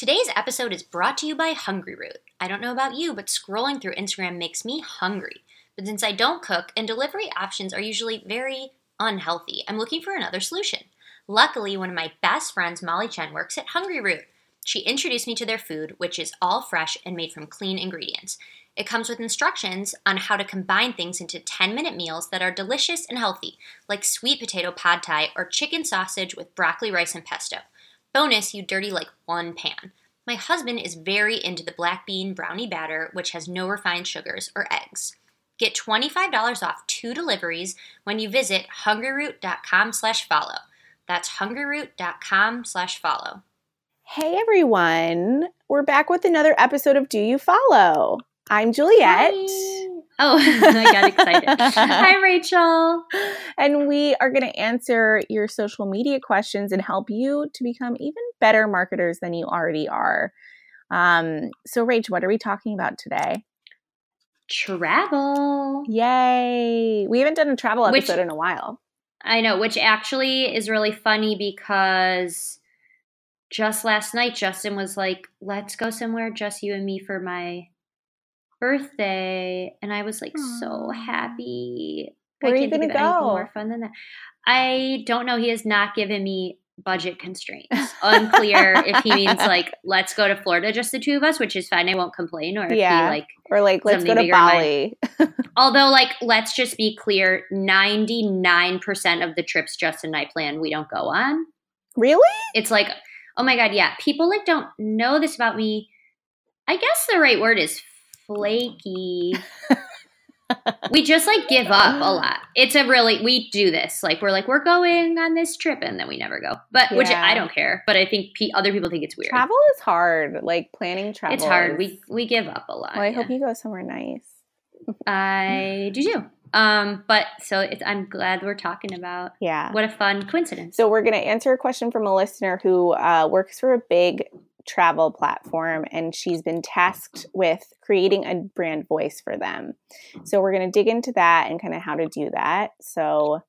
Today's episode is brought to you by Hungryroot. I don't know about you, but scrolling through Instagram makes me hungry. But since I don't cook and delivery options are usually very unhealthy, I'm looking for another solution. Luckily, one of my best friends, Molly Chen, works at Hungryroot. She introduced me to their food, which is all fresh and made from clean ingredients. It comes with instructions on how to combine things into 10 minute meals that are delicious and healthy, like sweet potato pad thai or chicken sausage with broccoli rice and pesto. Bonus, you dirty like one pan. My husband is very into the black bean brownie batter, which has no refined sugars or eggs. Get $25 off two deliveries when you visit hungryroot.com slash follow. That's hungryroot.com slash follow. Hey everyone, we're back with another episode of Do You Follow? I'm Juliet. Hi. Oh, I got excited. Hi, Rachel. And we are going to answer your social media questions and help you to become even better marketers than you already are. Um, so, Rach, what are we talking about today? Travel. Yay! We haven't done a travel episode Which- in a while. I know, which actually is really funny because just last night Justin was like, "Let's go somewhere, just you and me for my birthday," and I was like so happy. Where are you gonna go? more fun than that. I don't know. He has not given me budget constraints. Unclear if he means like let's go to Florida, just the two of us, which is fine. I won't complain. Or if Yeah. he like Or like, let's go Something to Bali. Although, like, let's just be clear 99% of the trips Justin and I plan, we don't go on. really? It's like, oh my God, yeah. People, like, don't know this about me. I guess the right word is flaky. we just, like, give up a lot. It's a really, we do this. Like, we're like, we're going on this trip, and then we never go. But, which I don't care. But I think pe- other people think it's weird. Travel is hard. Like planning travel. it's hard. is- We, we give up a lot. Well, I yeah. hope you go somewhere nice. I do too. Um, but so it's, I'm glad we're talking about Yeah. what a fun coincidence. So we're going to answer a question from a listener who uh, works for a big travel platform, and she's been tasked mm-hmm. with creating a brand voice for them. Mm-hmm. So we're going to dig into that and kind of how to do that. So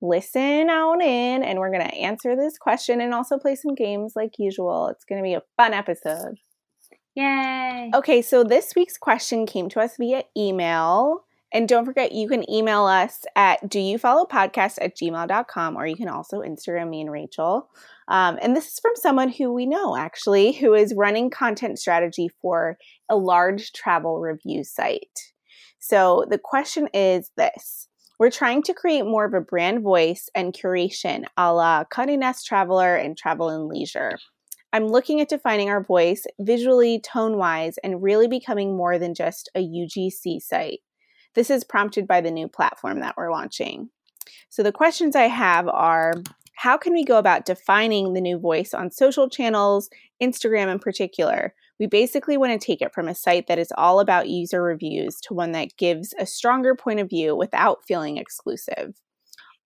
listen on in, and we're going to answer this question and also play some games like usual. It's going to be a fun episode. Yay! Okay, so this week's question came to us via email. And don't forget, you can email us at do you follow podcast at gmail.com or you can also Instagram me and Rachel. Um, and this is from someone who we know actually, who is running content strategy for a large travel review site. So the question is this We're trying to create more of a brand voice and curation a la Condé Nast Traveler and Travel and Leisure. I'm looking at defining our voice visually, tone wise, and really becoming more than just a UGC site. This is prompted by the new platform that we're launching. So, the questions I have are how can we go about defining the new voice on social channels, Instagram in particular? We basically want to take it from a site that is all about user reviews to one that gives a stronger point of view without feeling exclusive.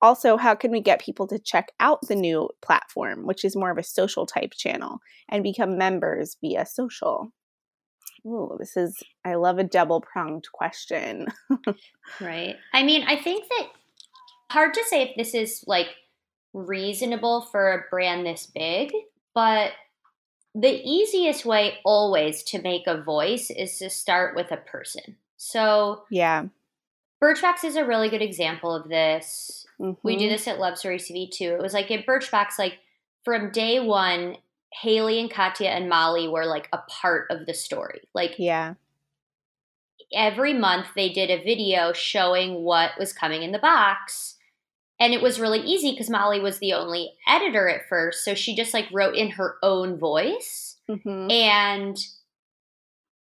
Also, how can we get people to check out the new platform, which is more of a social type channel, and become members via social? Ooh, this is, I love a double pronged question. Right. I mean, I think that hard to say if this is like reasonable for a brand this big, but the easiest way always to make a voice is to start with a person. So, yeah. Birchbox is a really good example of this. We do mm-hmm. this at Love Story TV too. It was like at Birchbox, like from day one, Hayley and Katia and Molly were like a part of the story. Like Yeah. every month they did a video showing what was coming in the box. And it was really easy because Molly was the only editor at first. So she just like wrote in her own voice. hmm And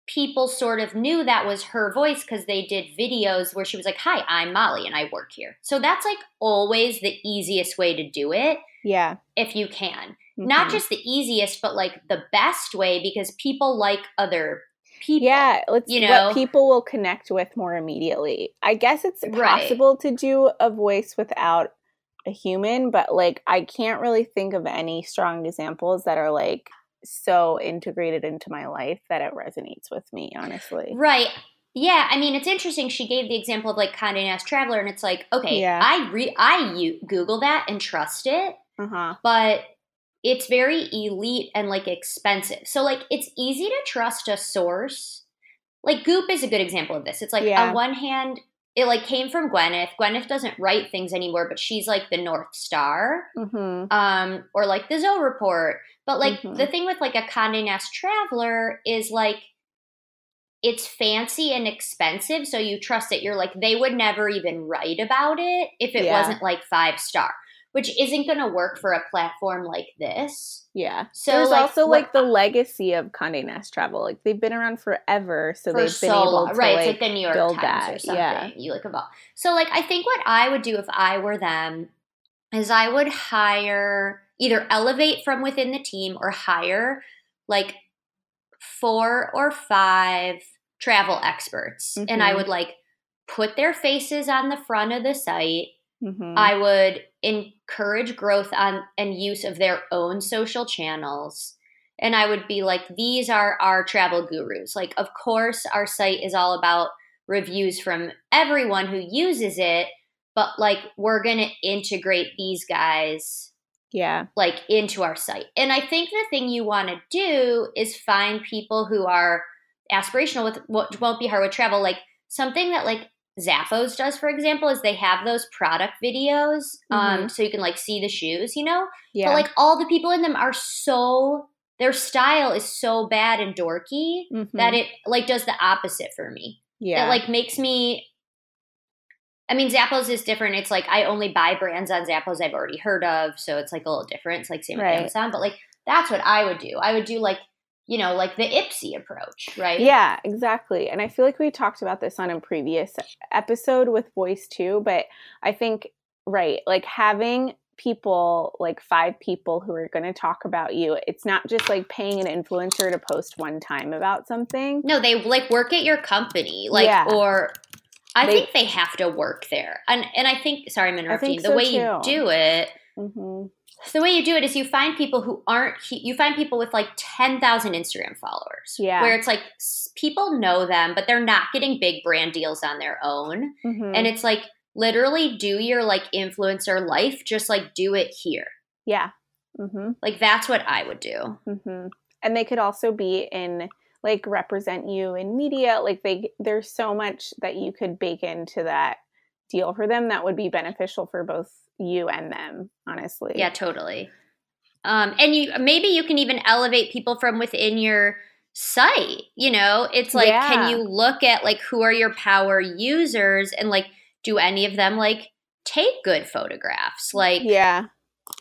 people sort of knew that was her voice because they did videos where she was like, Hi, I'm Molly and I work here. So that's like always the easiest way to do it Yeah. if you can. Not Mhm. just the easiest, but like the best way because people like other people. Yeah, let's you know? what people will connect with more immediately. I guess it's Right. possible to do a voice without a human, but like I can't really think of any strong examples that are like so integrated into my life that it resonates with me, honestly. Right. Yeah, I mean it's interesting. She gave the example of like Condé Nast Traveler, and it's like, okay, Yeah. I re I u- Google that and trust it, Uh huh. but it's very elite and like expensive. So like it's easy to trust a source. Like Goop is a good example of this. It's like Yeah. on one hand, it like came from Gwyneth. Gwyneth doesn't write things anymore, but she's like the North Star. Mm-hmm. Um, or like the Zoe report. But like Mhm. the thing with like a Condé Nast traveler is like it's fancy and expensive, so you trust it. You're like, they would never even write about it if it Yeah. wasn't like five star, which isn't gonna work for a platform like this. Yeah. So There's like, also like the legacy of Condé Nast Travel. Like they've been around forever, so for they've so been able long. to right? like, it's like the New York build Times or that, something. yeah. You like evolve. So like I think what I would do if I were them is I would hire either elevate from within the team or hire like four or five travel experts, and I Mhm. would like put their faces on the front of the site. Mhm. I would encourage growth on and use of their own social channels. And I would be like, these are our travel gurus. Like, of course, our site is all about reviews from everyone who uses it, but like, we're going to integrate these guys yeah. like into our site. And I think the thing you want to do is find people who are aspirational with what won't be hard with travel. Like something that like Zappos does, for example, is they have those product videos, um, so you can like see the shoes, you know. Yeah. But like all the people in them are so their style is so bad and dorky Mhm. that it like does the opposite for me yeah. that like makes me I mean Zappos is different. It's like I only buy brands on Zappos I've already heard of, so it's like a little different. It's like same Right. with Amazon, but like that's what I would do. I would do like you know like the Ipsy approach, right? Yeah, exactly. And I feel like we talked about this on a previous episode with voice too, but I think right, like having people like five people who are going to talk about you. It's not just like paying an influencer to post one time about something. No, they like work at your company, like Yeah. or. I They- think they have to work there, and and I think. Sorry, I'm interrupting. think the so, way you do it, mm-hmm. Mhm. the way you do it is you find people who aren't you find people with like 10,000 Instagram followers Yeah. where it's like people know them but they're not getting big brand deals on their own Mhm. and it's like literally do your like influencer life just like do it here yeah. Mhm. like that's what I would do hmm And they could also be in like represent you in media. Like they, there's so much that you could bake into that deal for them that would be beneficial for both you and them. Honestly, yeah totally um and you maybe you can even elevate people from within your site you know it's like Yeah. can you look at like who are your power users and like do any of them like take good photographs like yeah.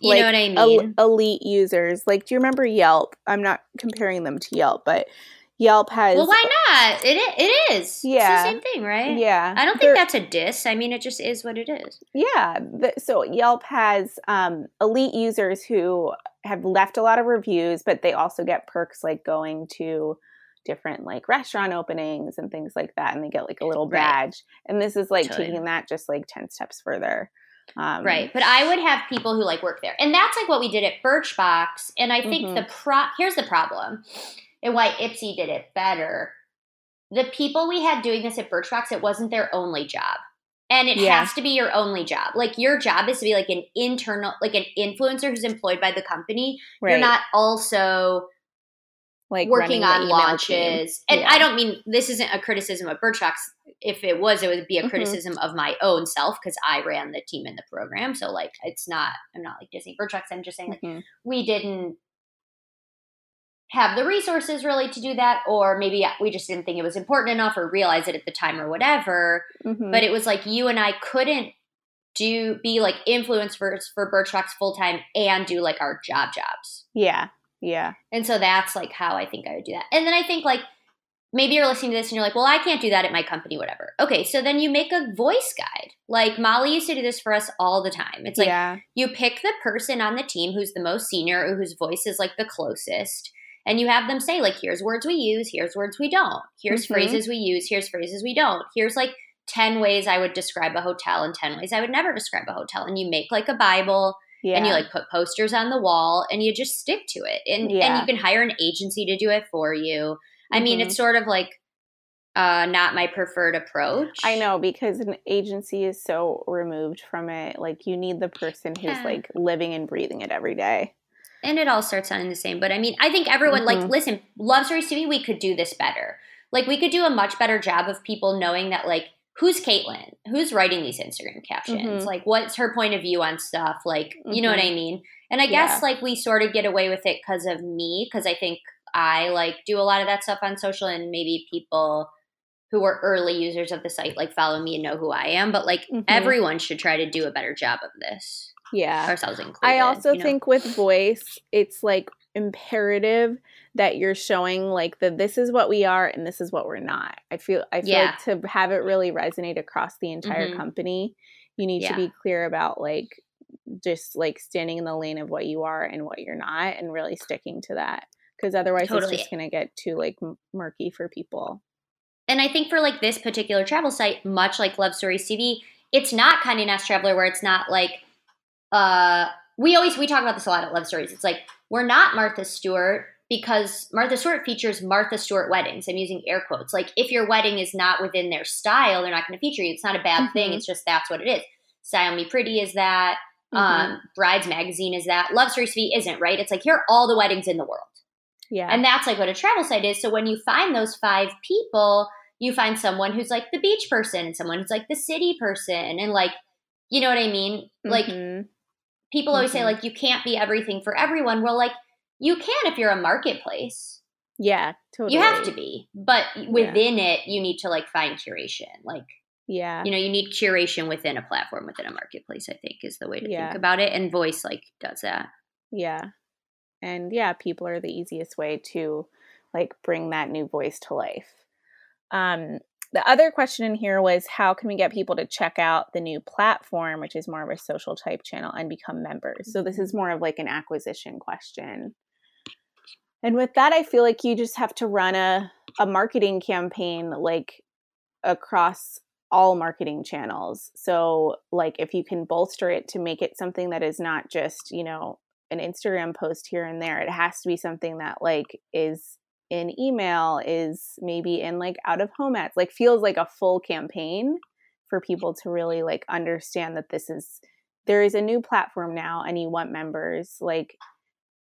You like, know what I el- mean? elite users. Like, do you remember Yelp? I'm not comparing them to Yelp, but Yelp has. well, why not? It it is. Yeah. It's the same thing, right? Yeah, I don't they're- think that's a diss. I mean, it just is what it is. Yeah. so Yelp has um, elite users who have left a lot of reviews, but they also get perks like going to different like restaurant openings and things like that, and they get like a little Right. badge. And this is like Totally. taking that just like ten steps further. Um, right. But I would have people who like work there. And that's like what we did at Birchbox. And I think Mhm. the pro here's the problem and why Ipsy did it better. The people we had doing this at Birchbox, it wasn't their only job. And it Yeah. has to be your only job. Like your job is to be like an internal, like an influencer who's employed by the company. Right. You're not also like working on launches. And. I don't mean this isn't a criticism of Birchbox. If it was, it would be a Mhm. criticism of my own self because I ran the team in the program. So like, it's not. I'm not like Disney Birchbox. I'm just saying like Mhm. we didn't have the resources really to do that, or maybe we just didn't think it was important enough or realize it at the time or whatever. Mhm. But it was like you and I couldn't do be like influencers for Birchbox full time and do like our job jobs. yeah, yeah, And so that's like how I think I would do that. And then I think like maybe you're listening to this and you're like, well, I can't do that at my company, whatever. Okay, so then you make a voice guide. Like Molly used to do this for us all the time. It's like yeah, you pick the person on the team who's the most senior or whose voice is like the closest. And you have them say, like, here's words we use, here's words we don't, here's Mhm. phrases we use, here's phrases we don't, here's like 10 ways I would describe a hotel and 10 ways I would never describe a hotel. And you make like a Bible yeah. and you like put posters on the wall and you just stick to it and and you can hire an agency to do it for you i mean Mhm. it's sort of like uh not my preferred approach I know because an agency is so removed from it. Like you need the person who's Yeah. like living and breathing it every day. And it all starts sounding the same. But I mean, I think everyone like Mhm. listen, Love Stories TV, we could do this better. Like we could do a much better job of people knowing that like who's Caitlin, who's writing these Instagram captions, Mhm. like what's her point of view on stuff, like you know what Mhm. I mean. And I guess Yeah. like we sort of get away with it because of me, because I think I like do a lot of that stuff on social, and maybe people who are early users of the site like follow me and know who I am. But like Mhm. everyone should try to do a better job of this, Yeah. ourselves included. I also you know? think with voice, it's like imperative that you're showing like that this is what we are and this is what we're not. I feel I feel Yeah. like to have it really resonate across the entire Mhm. company, you need Yeah. to be clear about like just like standing in the lane of what you are and what you're not and really sticking to that because otherwise Totally. it's just going to get too like murky for people. and I think for like this particular travel site, much like Love story TV, it's not Condé Nast Traveler where it's not like uh we always we talk about this a lot at Love Stories. It's like we're not Martha Stewart because Martha Stewart features Martha Stewart weddings. I'm using air quotes. Like if your wedding is not within their style, they're not going to feature you. It's not a bad thing. Mhm. It's just that's what it is. Style Me Pretty is that. Mhm. Um, Brides Magazine is that. Love Stories TV isn't right. It's like here are all the weddings in the world. yeah. And that's like what a travel site is. So when you find those five people, you find someone who's like the beach person, and someone who's like the city person, and like, you know what I mean? Like Mhm. People always say, Mhm. like, you can't be everything for everyone. Well, like, you can if you're a marketplace. yeah, totally. You have to be. But within it, you need to like find curation. Like, Yeah. you know, you need curation within a platform, within a marketplace, I think is the way to Yeah. think about it. And voice like does that. Yeah. And yeah, people are the easiest way to like bring that new voice to life. Um the other question in here was how can we get people to check out the new platform, which is more of a social type channel, and become members? So this is more of like an acquisition question. And with that, I feel like you just have to run a, a marketing campaign like across all marketing channels. So, like, if you can bolster it to make it something that is not just, you know, an Instagram post here and there, it has to be something that, like, is in email, is maybe in like out of home ads, like, feels like a full campaign for people to really like understand that this is there is a new platform now and you want members like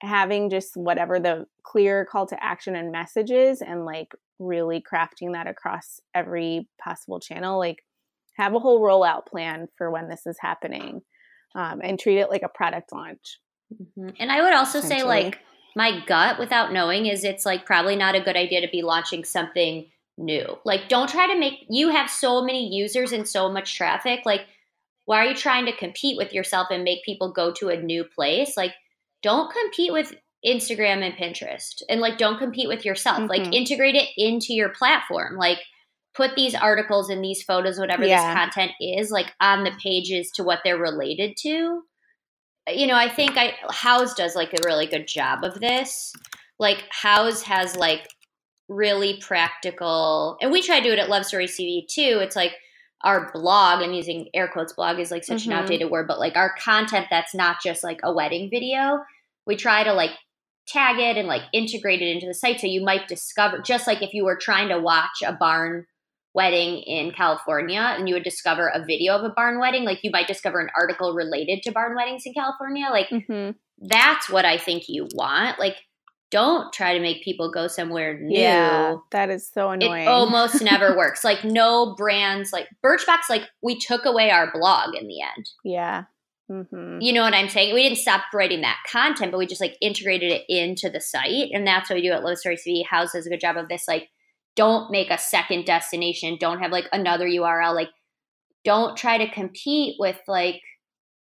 having just whatever the clear call to action and messages and like really crafting that across every possible channel like have a whole rollout plan for when this is happening um, and treat it like a product launch Mhm. And I would also say, like, my gut without knowing is it's like probably not a good idea to be launching something new. Like, don't try to make you have so many users and so much traffic. Like, why are you trying to compete with yourself and make people go to a new place? Like, don't compete with Instagram and Pinterest. And like, don't compete with yourself. Like, Mhm. integrate it into your platform. Like, put these articles and these photos, whatever Yeah. this content is, like on the pages to what they're related to you know, I think I House does like a really good job of this. Like House has like really practical, and we try to do it at Love Story TV too. It's like our blog. I'm using air quotes. Blog is like such Mhm. an outdated word, but like our content that's not just like a wedding video. We try to like tag it and like integrate it into the site, so you might discover just like if you were trying to watch a barn wedding in California and you would discover a video of a barn wedding, like you might discover an article related to barn weddings in California. Like mm-hmm. that's what I think you want. Like don't try to make people go somewhere new. yeah that is so annoying. It almost never works. Like no brands like Birchbox, like we took away our blog in the end. yeah mm-hmm. You know what I'm saying? We didn't stop writing that content, but we just like integrated it into the site. And that's what we do at Love Story TV. House does a good job of this. Like, don't make a second destination. Don't have like another URL. Like, don't try to compete with like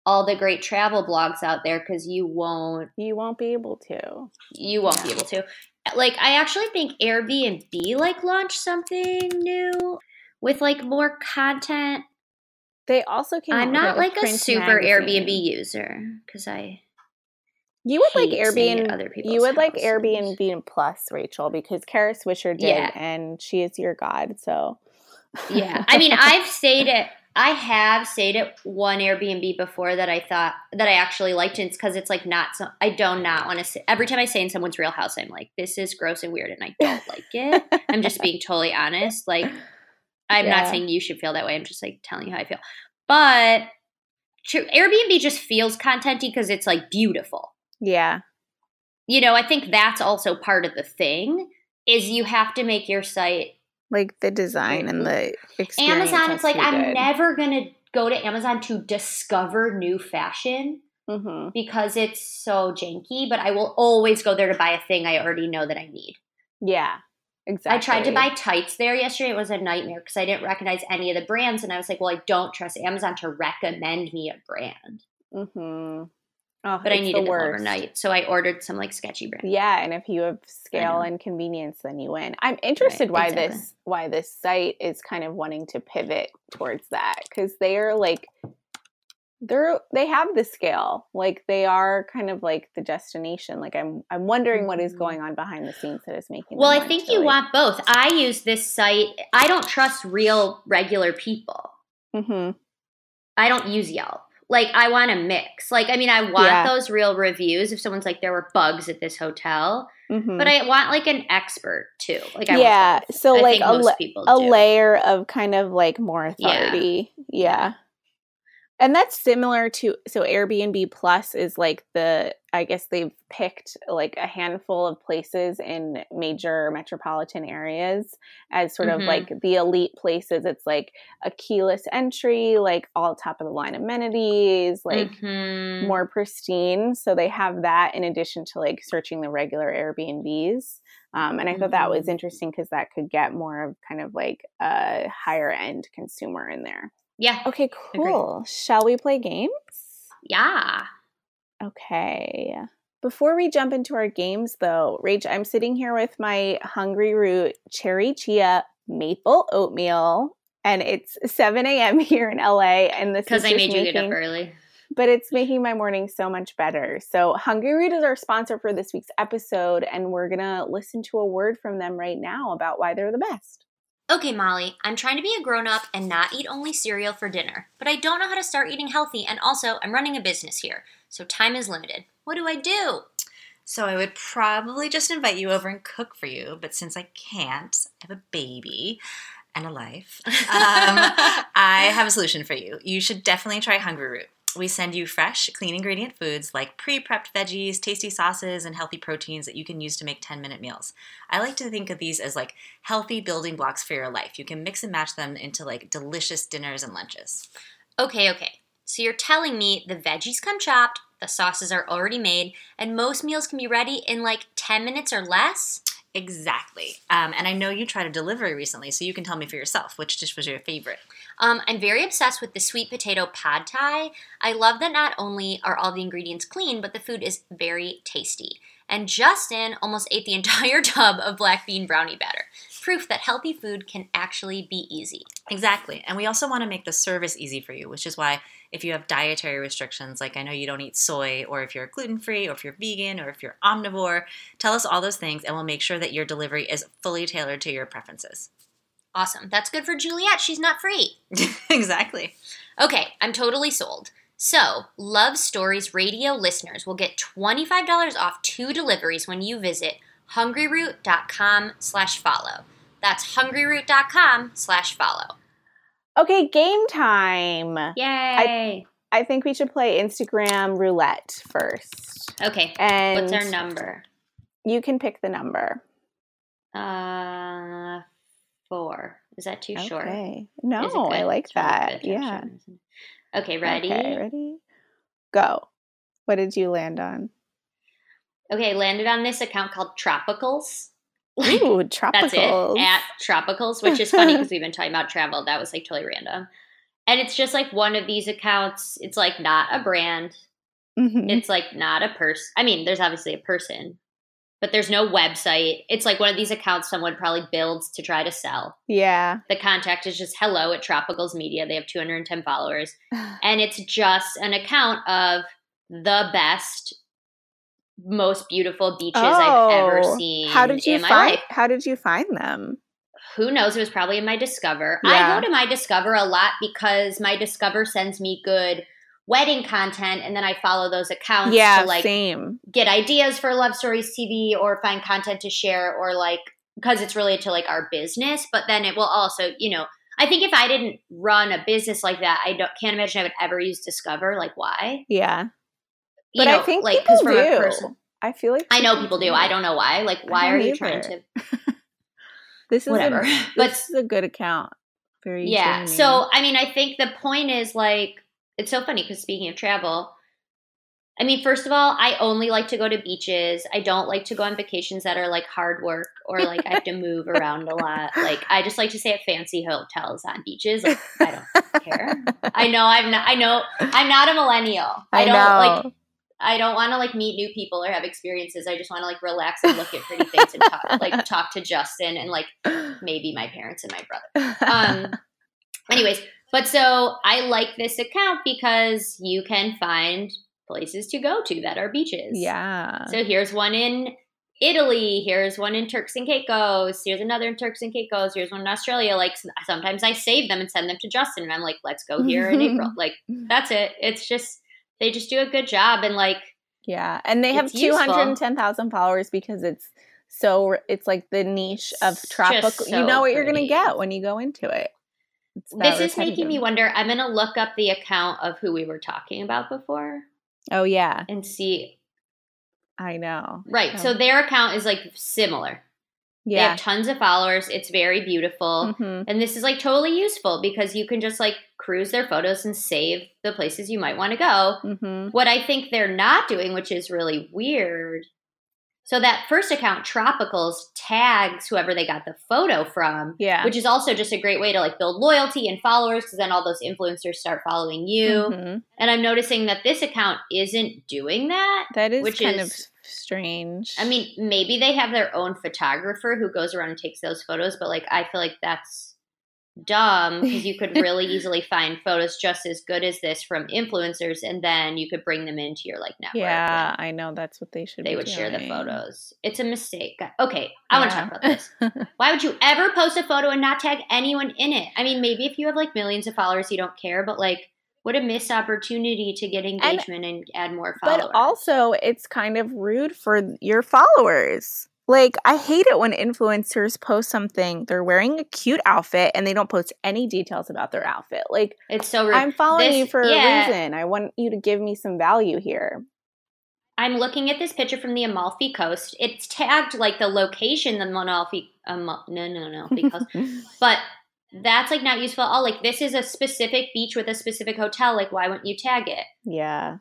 all the great travel blogs out there because you won't you won't be able to you won't be able to. Like, I actually think Airbnb like launched something new with like more content. they also came I'm not like a super magazine. Airbnb user because I You would like Airbnb. other people's You would like. Airbnb Plus, Rachel, because Kara Swisher did, Yeah. and she is your god. So Yeah. I mean, I've stayed at I have stayed at one Airbnb before that I thought that I actually liked and it's because it's like not so I do not not want to say every time I stay in someone's real house, I'm like, this is gross and weird and I don't like it. I'm just being totally honest. Like I'm not saying you should feel that way. I'm just like telling you how I feel. But Airbnb just feels contenty because it's like beautiful. Yeah, you know, I think that's also part of the thing is you have to make your site like the design and the experience. Amazon. It's like to I'm never gonna go to Amazon to discover new fashion Mhm. because it's so janky. But I will always go there to buy a thing I already know that I need. Yeah, exactly. I tried to buy tights there yesterday. It was a nightmare because I didn't recognize any of the brands, and I was like, "Well, I don't trust Amazon to recommend me a brand." hmm Oh, But I the needed them overnight, so I ordered some like sketchy brands. Yeah, and if you have scale and convenience, then you win. I'm interested why exactly. this why this site is kind of wanting to pivot towards that because they are like they're they have the scale like they are kind of like the destination like i'm i'm wondering what is Mhm. going on behind the scenes that is making Well, I think you like- want both. I use this site. I don't trust real regular people. mm-hmm. I don't use Yelp. Like I want a mix. Like I mean, I want Yeah. those real reviews. If someone's like, there were bugs at this hotel, Mhm. but I want like an expert too. Like I yeah want so I like a, most la- people a layer of kind of like more Yeah. authority yeah. And that's similar to so airbnb plus is like the i guess they've picked like a handful of places in major metropolitan areas as sort of Mhm. like the elite places it's like a keyless entry like all top of the line amenities like Mhm. more pristine. So they have that in addition to like searching the regular Airbnbs. Um, and I thought that was Mhm. interesting because that could get more of kind of like a higher end consumer in there. Yeah, Okay, Agreed. cool. Shall we play games? yeah. Okay. Before we jump into our games, though, Rach, I'm sitting here with my Hungry Root Cherry Chia Maple Oatmeal, and it's 7 a.m. here in LA. And this Because is I just made you get up making- early. but it's making my morning so much better. So, Hungry Root is our sponsor for this week's episode, and we're gonna listen to a word from them right now about why they're the best. Okay, Molly, I'm trying to be a grown up and not eat only cereal for dinner, but I don't know how to start eating healthy, and also I'm running a business here, so time is limited. What do I do? So I would probably just invite you over and cook for you, but since I can't, I have a baby and a life. Um, I have a solution for you. You should definitely try Hungry Root. We send you fresh, clean ingredient foods like pre-prepped veggies, tasty sauces, and healthy proteins that you can use to make 10-minute meals. I like to think of these as like healthy building blocks for your life. You can mix and match them into like delicious dinners and lunches. Okay, okay. So you're telling me the veggies come chopped, the sauces are already made, and most meals can be ready in like 10 minutes or less? Exactly. Um, and I know you tried a delivery recently, so you can tell me for yourself which dish was your favorite. Um, I'm very obsessed with the sweet potato pad thai. I love that not only are all the ingredients clean, but the food is very tasty. And Justin almost ate the entire tub of black bean brownie batter. Proof that healthy food can actually be easy. Exactly. And we also want to make the service easy for you, which is why if you have dietary restrictions, like I know you don't eat soy, or if you're gluten free, or if you're vegan, or if you're omnivore, tell us all those things and we'll make sure that your delivery is fully tailored to your preferences. Awesome. That's good for Juliet. She's not free. exactly. Okay, I'm totally sold. So, Love Stories radio listeners will get $25 off two deliveries when you visit hungryroot.com slash follow. That's hungryroot.com slash follow. Okay, game time. Yay! I think we should play Instagram roulette first. okay, And what's our number? You can pick the number. Uh, four. Is that too short? Okay. Is No, I like It's that. good, Yeah. Okay, ready? Okay, ready? Go. What did you land on? Okay, landed on this account called Tropicals. Ooh, tropicals. it. At Tropicals, which is funny because we've been talking about travel. That was like totally random. And it's just like one of these accounts. It's like not a brand. Mhm. It's like not a person. I mean, there's obviously a person, but there's no website. It's like one of these accounts someone probably builds to try to sell. yeah. The contact is just hello at Tropicals Media. They have 210 followers. And it's just an account of the best, most beautiful beaches I've ever Oh, seen How did you find life. how did you find them? Who knows? It was probably in my Discover. Yeah. I go to my Discover a lot because my Discover sends me good wedding content and then I follow those accounts yeah, to like same. get ideas for Love Stories TV or find content to share or like because it's related to like our business. But then it will also, you know, I think if I didn't run a business like that, I don't can't imagine I would ever use Discover. Like why? Yeah. You But I think like people from do. a person. I feel like I know people do. I don't know why. Like, why are you either. trying to? This is Whatever. A, But- this is a good account. Very Yeah. So, I mean, I think the point is like, it's so funny because speaking of travel, I mean, first of all, I only like to go to beaches. I don't like to go on vacations that are like hard work or like I have to move around a lot. Like, I just like to stay at fancy hotels on beaches. Like, I don't care. I know I'm not. I know I'm not a millennial. I, I don't know. like. I don't want to like meet new people or have experiences. I just want to like relax and look at pretty things and talk, like talk to Justin and like maybe my parents and my brother. Um, anyways, but so I like this account because you can find places to go to that are beaches. yeah. So here's one in Italy. Here's one in Turks and Caicos. Here's another in Turks and Caicos. Here's one in Australia. Like sometimes I save them and send them to Justin, and I'm like, let's go here in April. Like that's it. It's just they just do a good job, and like Yeah, and they have 210,000 followers because it's so it's like the niche of tropical. just you know what you're going to get when you go into it. This is making me wonder. I'm gonna look up the account of who we were talking about before Oh yeah, and see. I know. Right. Oh. So their account is like similar. They Yeah. have tons of followers. It's very beautiful. Mhm. And this is like totally useful because you can just like cruise their photos and save the places you might want to go. Mhm. What I think they're not doing, which is really weird. So that first account, Tropicals, tags whoever they got the photo from, Yeah. which is also just a great way to like build loyalty and followers because then all those influencers start following you. Mhm. And I'm noticing that this account isn't doing that. That is Which kind is- of strange. I mean, maybe they have their own photographer who goes around and takes those photos, but like I feel like that's dumb because you could really easily find photos just as good as this from influencers and then you could bring them into your like network. yeah, I know that's what they should. They would share the photos. It's a mistake. Okay, I want to talk about this. Why would you ever post a photo and not tag anyone in it? I mean, maybe if you have like millions of followers, you don't care, but like, what a missed opportunity to get engagement and, add more followers. But also, it's kind of rude for your followers. Like, I hate it when influencers post something, they're wearing a cute outfit and they don't post any details about their outfit. Like, it's so rude. I'm following This- you for yeah. a reason. I want you to give me some value here. I'm looking at this picture from the Amalfi Coast. It's tagged like the location, the Amalfi, Amal, no, no, no, Amalfi Coast, but that's like not useful at all. Like this is a specific beach with a specific hotel. Like why wouldn't you tag it? yeah.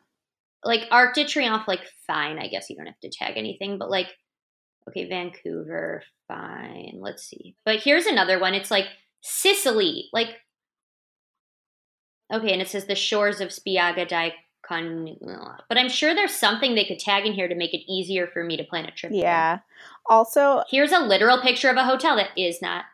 Like Arc de Triomphe, like fine. I guess you don't have to tag anything, but like okay, Vancouver, fine. Let's see. But here's another one. It's like Sicily, like okay, and it says the shores of Spiaggia di Con. But I'm sure there's something they could tag in here to make it easier for me to plan a trip. there. Yeah. Also, Here's a literal picture of a hotel that is not.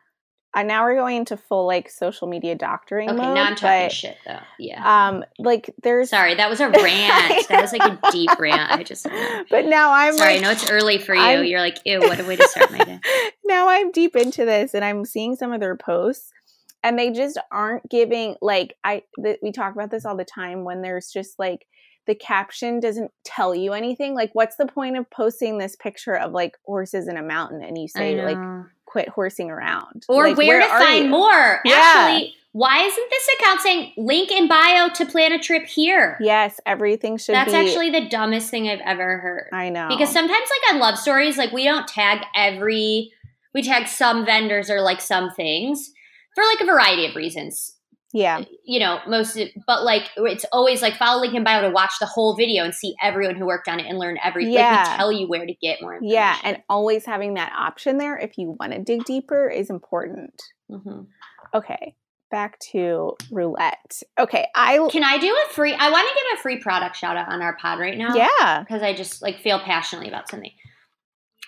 Uh, now we're going into full like social media doctoring Okay, mode. now I'm talking but, shit though. Yeah. Um, like there's Sorry, that was a rant. that was like a deep rant. I just. But now I'm Sorry, I know it's early for you. I'm- You're like, ew, what a way to start my day. now I'm deep into this and I'm seeing some of their posts and they just aren't giving like I th- we talk about this all the time when there's just like the caption doesn't tell you anything like what's the point of posting this picture of like horses in a mountain and you say like quit horsing around or Like, where, to find you? more. Yeah. Actually, why isn't this account saying link in bio to plan a trip here? yes everything should That's be actually the dumbest thing I've ever heard. I know Because sometimes, like on love stories, like we don't tag every, we tag some vendors or like some things for like a variety of reasons. Yeah You know, most, but like it's always like follow link in bio to watch the whole video and see everyone who worked on it and learn everything. Like Yeah. we tell you where to get more information. yeah and always having that option there if you want to dig deeper is important hmm okay back to roulette okay I Can I do a free? I want to give a free product shout out on our pod right now. yeah because I just like feel passionately about something.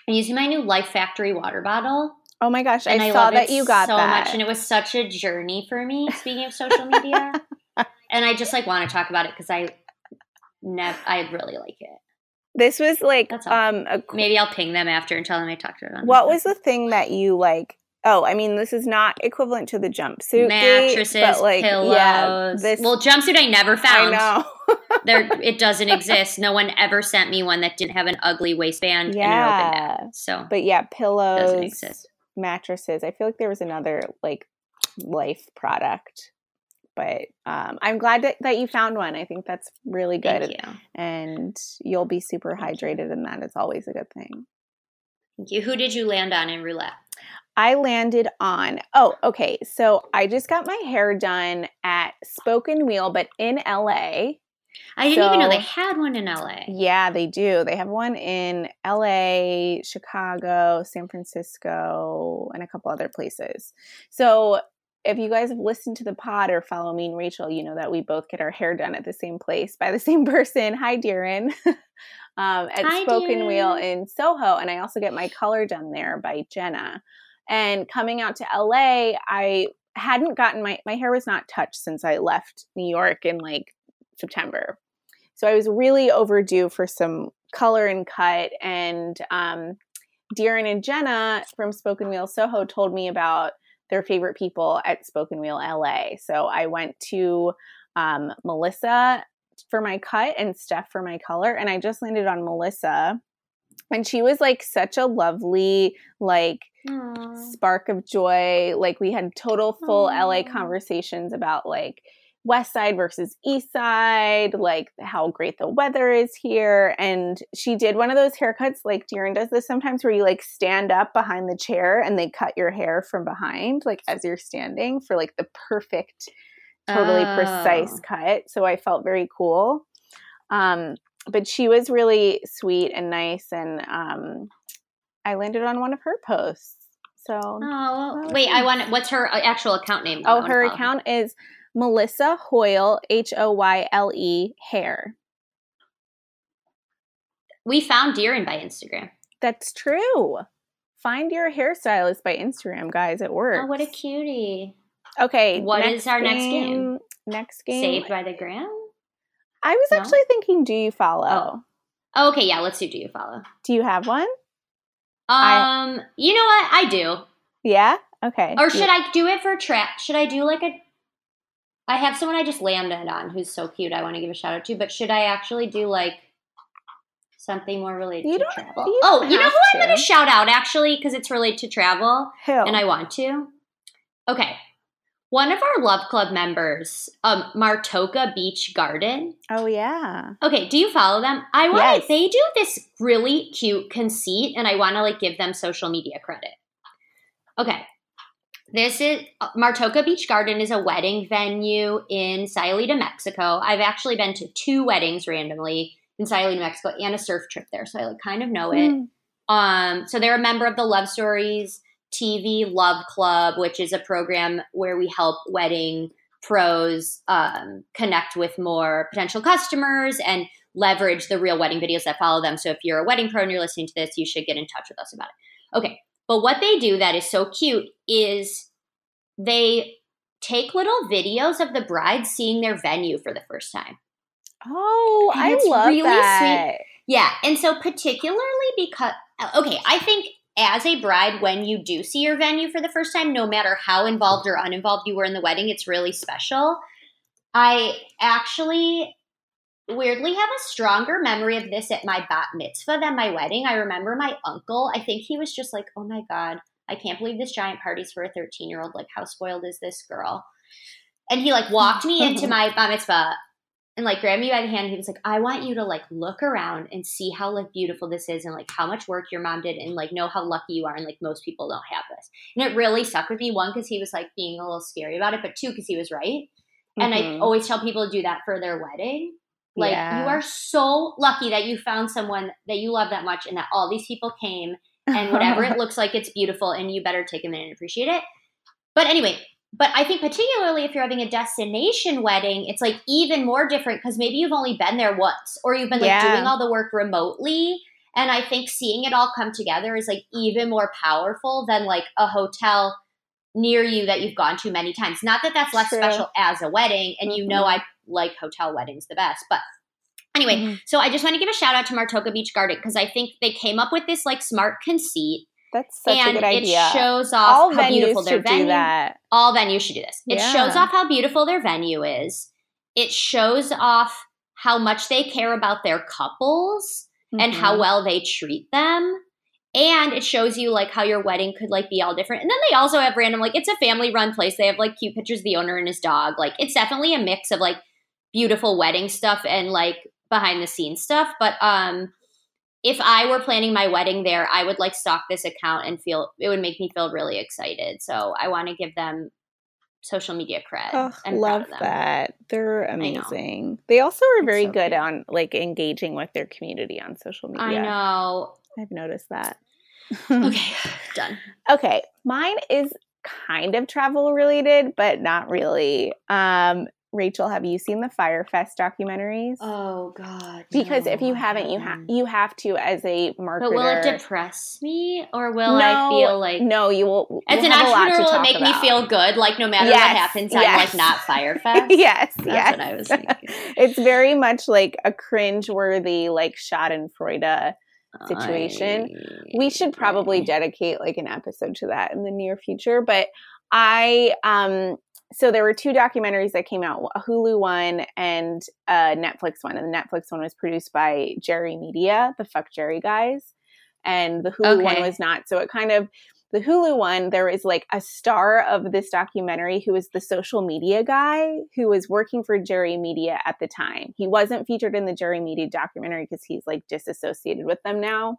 I'm using my new Life Factory water bottle. Oh my gosh, and I, I, saw that you got so that. much, and it was such a journey for me. Speaking of social media, and I just like want to talk about it because I never, I really like it. this was like um a, Maybe I'll ping them after and tell them I talked to it on. what was the thing that you like Oh, I mean, this is not equivalent to the jumpsuit mattresses, but like, pillows? yeah, this. well, jumpsuit I never I found. know. There, it doesn't exist. No one ever sent me one that didn't have an ugly waistband and an open Yeah. neck. So but yeah, pillows doesn't exist. Mattresses. I feel like there was another like life product, but um, I'm glad that, that you found one. I think that's really good. Thank you. And you'll be super hydrated, and that is always a good thing. Thank you. Who did you land on in roulette? I landed on, oh, okay. So I just got my hair done at Spoke & Weal, but in LA. I didn't even know they had one in LA. Yeah, they do. They have one in LA, Chicago, San Francisco, and a couple other places. So if you guys have listened to the pod or follow me and Rachel, you know that we both get our hair done at the same place by the same person. Hi, Darren. um, at Hi, Spoke & Weal in Soho. And I also get my color done there by Jenna. And coming out to LA, I hadn't gotten my, my hair was not touched since I left New York in like September. So I was really overdue for some color and cut. And um, Darren and Jenna from Spoke & Weal Soho told me about their favorite people at Spoke & Weal LA. So I went to um, Melissa for my cut and Steph for my color. And I just landed on Melissa. And she was like such a lovely, like, Aw. spark of joy. Like we had total full LA conversations about like West Side versus East Side, like how great the weather is here. And she did one of those haircuts, like Darren does this sometimes, where you like stand up behind the chair and they cut your hair from behind, like as you're standing for like the perfect, totally precise Oh. cut. So I felt very cool. Um, but she was really sweet and nice, and um, I landed on one of her posts. So Oh, wait, I want. What's her uh, actual account name? Oh, her account is Melissa Hoyle, H O Y L E hair. We found Darren by Instagram. That's true. Find your hairstylist by Instagram, guys. It works. Oh, what a cutie! okay. What is our next game? Next game. Saved by the Gram. I was No? actually thinking, do you follow? Oh, okay, yeah. Let's do. Do you follow? Do you have one? Um, I- you know what? I do. Yeah. Okay. Or should I do it for trap? Should I do like a? I have someone I just landed on who's so cute. I want to give a shout out to. But should I actually do like something more related You to travel? you oh, you know who I'm going to. to shout out actually because it's related to travel Who? and I want to. Okay, one of our Love Club members, um, Martoka Beach Garden. oh yeah. Okay, do you follow them? I want Yes. they do this really cute conceit and I want to like give them social media credit. Okay. This is uh, Martoka Beach Garden is a wedding venue in Sayulita, Mexico. I've actually been to two weddings randomly in Sayulita, Mexico and a surf trip there, so I like kind of know it. Mm. Um, so they're a member of the Love Stories TV Love Club, which is a program where we help wedding pros um, connect with more potential customers and leverage the real wedding videos that follow them. So if you're a wedding pro and you're listening to this, you should get in touch with us about it. Okay. But what they do that is so cute is they take little videos of the bride seeing their venue for the first time. Oh, And I it's love really that. Yeah, and so particularly because okay, I think as a bride when you do see your venue for the first time, no matter how involved or uninvolved you were in the wedding, it's really special. I actually weirdly have a stronger memory of this at my bat mitzvah than my wedding. I remember my uncle, I think he was just like, "Oh my god, I can't believe this giant party's for a 13-year-old. Like how spoiled is this girl?" And he like walked me into my bat mitzvah and like grabbed me by the hand and he was like i want you to like look around and see how like beautiful this is and like how much work your mom did and like know how lucky you are and like most people don't have this and it really stuck with me one because he was like being a little scary about it but two because he was right and i Mhm. always tell people to do that for their wedding like Yeah. you are so lucky that you found someone that you love that much and that all these people came and whatever it looks like it's beautiful and you better take a minute and appreciate it but anyway but i think particularly if you're having a destination wedding it's like even more different because maybe you've only been there once or you've been like Yeah. doing all the work remotely and i think seeing it all come together is like even more powerful than like a hotel near you that you've gone to many times not that that's less True. special as a wedding and you know i mm-hmm. Like hotel weddings the best but anyway Mhm. so i just want to give a shout out to martoka beach garden because i think they came up with this like smart conceit That's such and a good idea. it shows off All how beautiful their should venue. do that. All venues should do this. It Yeah. shows off how beautiful their venue is. It shows off how much they care about their couples and how Mhm. well they treat them. and it shows you like how your wedding could like be all different. And then they also have random like it's a family run place. They have like cute pictures of the owner and his dog. Like it's definitely a mix of like beautiful wedding stuff and like behind the scenes stuff. But um if I were planning my wedding there, I would like stock this account and feel it would make me feel really excited. So I want to give them social media cred. Oh, I'm love proud of them. that. They're amazing. They also are very so good cute. on like engaging with their community on social media. I know. I've noticed that. Okay, done. Okay, mine is kind of travel related, but not really. Um, Rachel, have you seen the Fyre Fest documentaries? Oh God. because if you haven't, you have you have to as a marketer. But will it depress me, or will I feel like no? You will. as an have a lot to entrepreneur, will it make about. me feel good? Like no matter Yes, what happens, I'm like not Fyre Fest. yes, That's yes. what I was thinking. it's very much like a cringe-worthy, like Schadenfreude situation. we should probably dedicate like an episode to that in the near future but i um so there were two documentaries that came out a hulu one and a netflix one and the netflix one was produced by jerry media the fuck jerry guys and the hulu one was not. So it kind of the hulu one there was like a star of this documentary who was the social media guy who was working for jerry media at the time. He wasn't featured in the jerry media documentary because he's like disassociated with them now.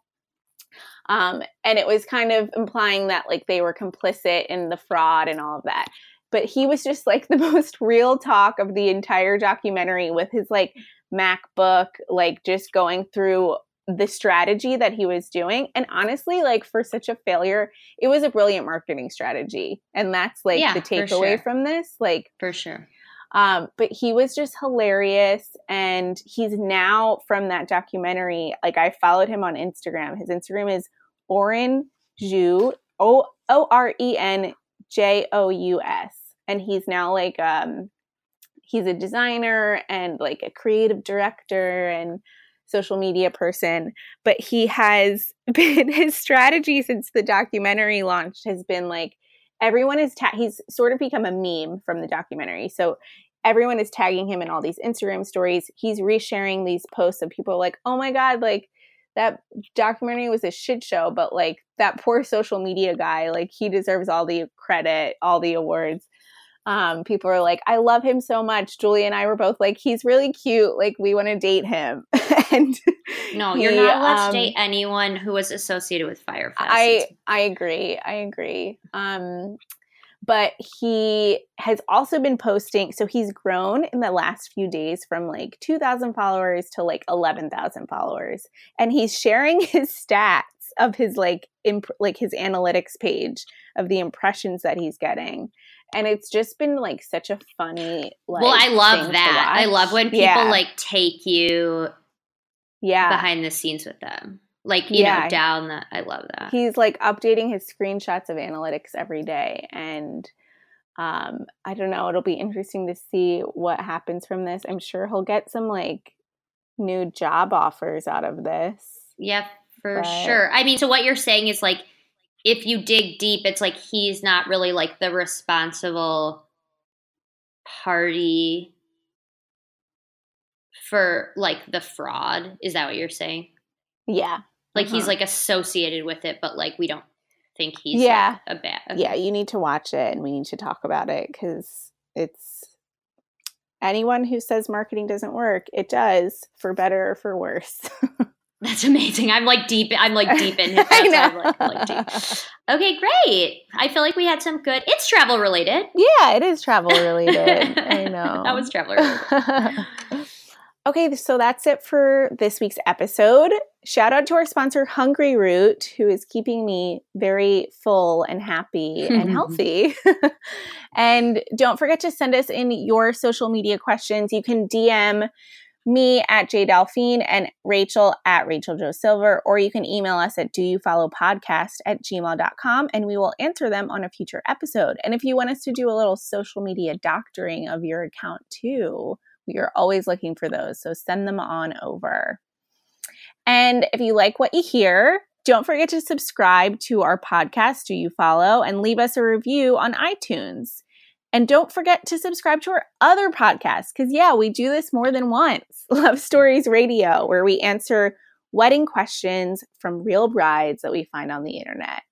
Um, and it was kind of implying that like they were complicit in the fraud and all of that but he was just like the most real talk of the entire documentary with his like macbook like just going through the strategy that he was doing and honestly like for such a failure it was a brilliant marketing strategy and that's like Yeah, the takeaway sure. from this like for sure. um, but he was just hilarious. And he's now from that documentary. Like I followed him on Instagram. His Instagram is Oren Ju, O O R E N J O U S. And he's now like, um, he's a designer and like a creative director and social media person. But he has been, his strategy since the documentary launched has been like, everyone is ta- he's sort of become a meme from the documentary so everyone is tagging him in all these instagram stories he's resharing these posts of people like oh my god like that documentary was a shit show but like that poor social media guy like he deserves all the credit all the awards um people are like i love him so much julie and i were both like he's really cute like we want to date him and No, you're he, not allowed um, to date anyone who was associated with Fyre Fest. I I agree. I agree. Um but he has also been posting so he's grown in the last few days from like 2000 followers to like 11,000 followers and he's sharing his stats of his like imp- like his analytics page of the impressions that he's getting and it's just been like such a funny like well, I love that. I love when people Yeah. like take you yeah behind the scenes with them. Like, you Yeah. know, down the I love that. he's like updating his screenshots of analytics every day and um i don't know it'll be interesting to see what happens from this i'm sure he'll get some like new job offers out of this Yeah, for But- sure. I mean, so what you're saying is like if you dig deep, it's like he's not really like the responsible party for like the fraud. Is that what you're saying? yeah Like he's Uh-huh. like associated with it, but like we don't think he's Yeah. like, a bad. yeah you need to watch it and we need to talk about it because it's anyone who says marketing doesn't work it does for better or for worse That's amazing. I'm like deep. I'm like deep in. I That's why I'm know. like, like deep. Okay, great. I feel like we had some good. It's travel related. yeah it is travel related i know that was travel related. okay, so that's it for this week's episode. Shout out to our sponsor, Hungryroot, who is keeping me very full and happy and healthy. and don't forget to send us in your social media questions. You can DM me at jdelphine and Rachel at Rachel Joe Silver, or you can email us at do you follow podcast at gmail.com and we will answer them on a future episode. And if you want us to do a little social media doctoring of your account too, we are always looking for those. So send them on over. And if you like what you hear, don't forget to subscribe to our podcast, Do You Follow, and leave us a review on iTunes. And don't forget to subscribe to our other podcasts because, yeah, we do this more than once Love Stories Radio, where we answer wedding questions from real brides that we find on the internet.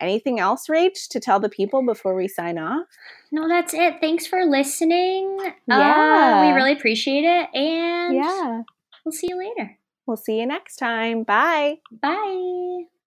Anything else, Rach, to tell the people before we sign off? No, that's it. Thanks for listening. Yeah. Uh, we really appreciate it. And Yeah. we'll see you later. We'll see you next time. Bye. Bye.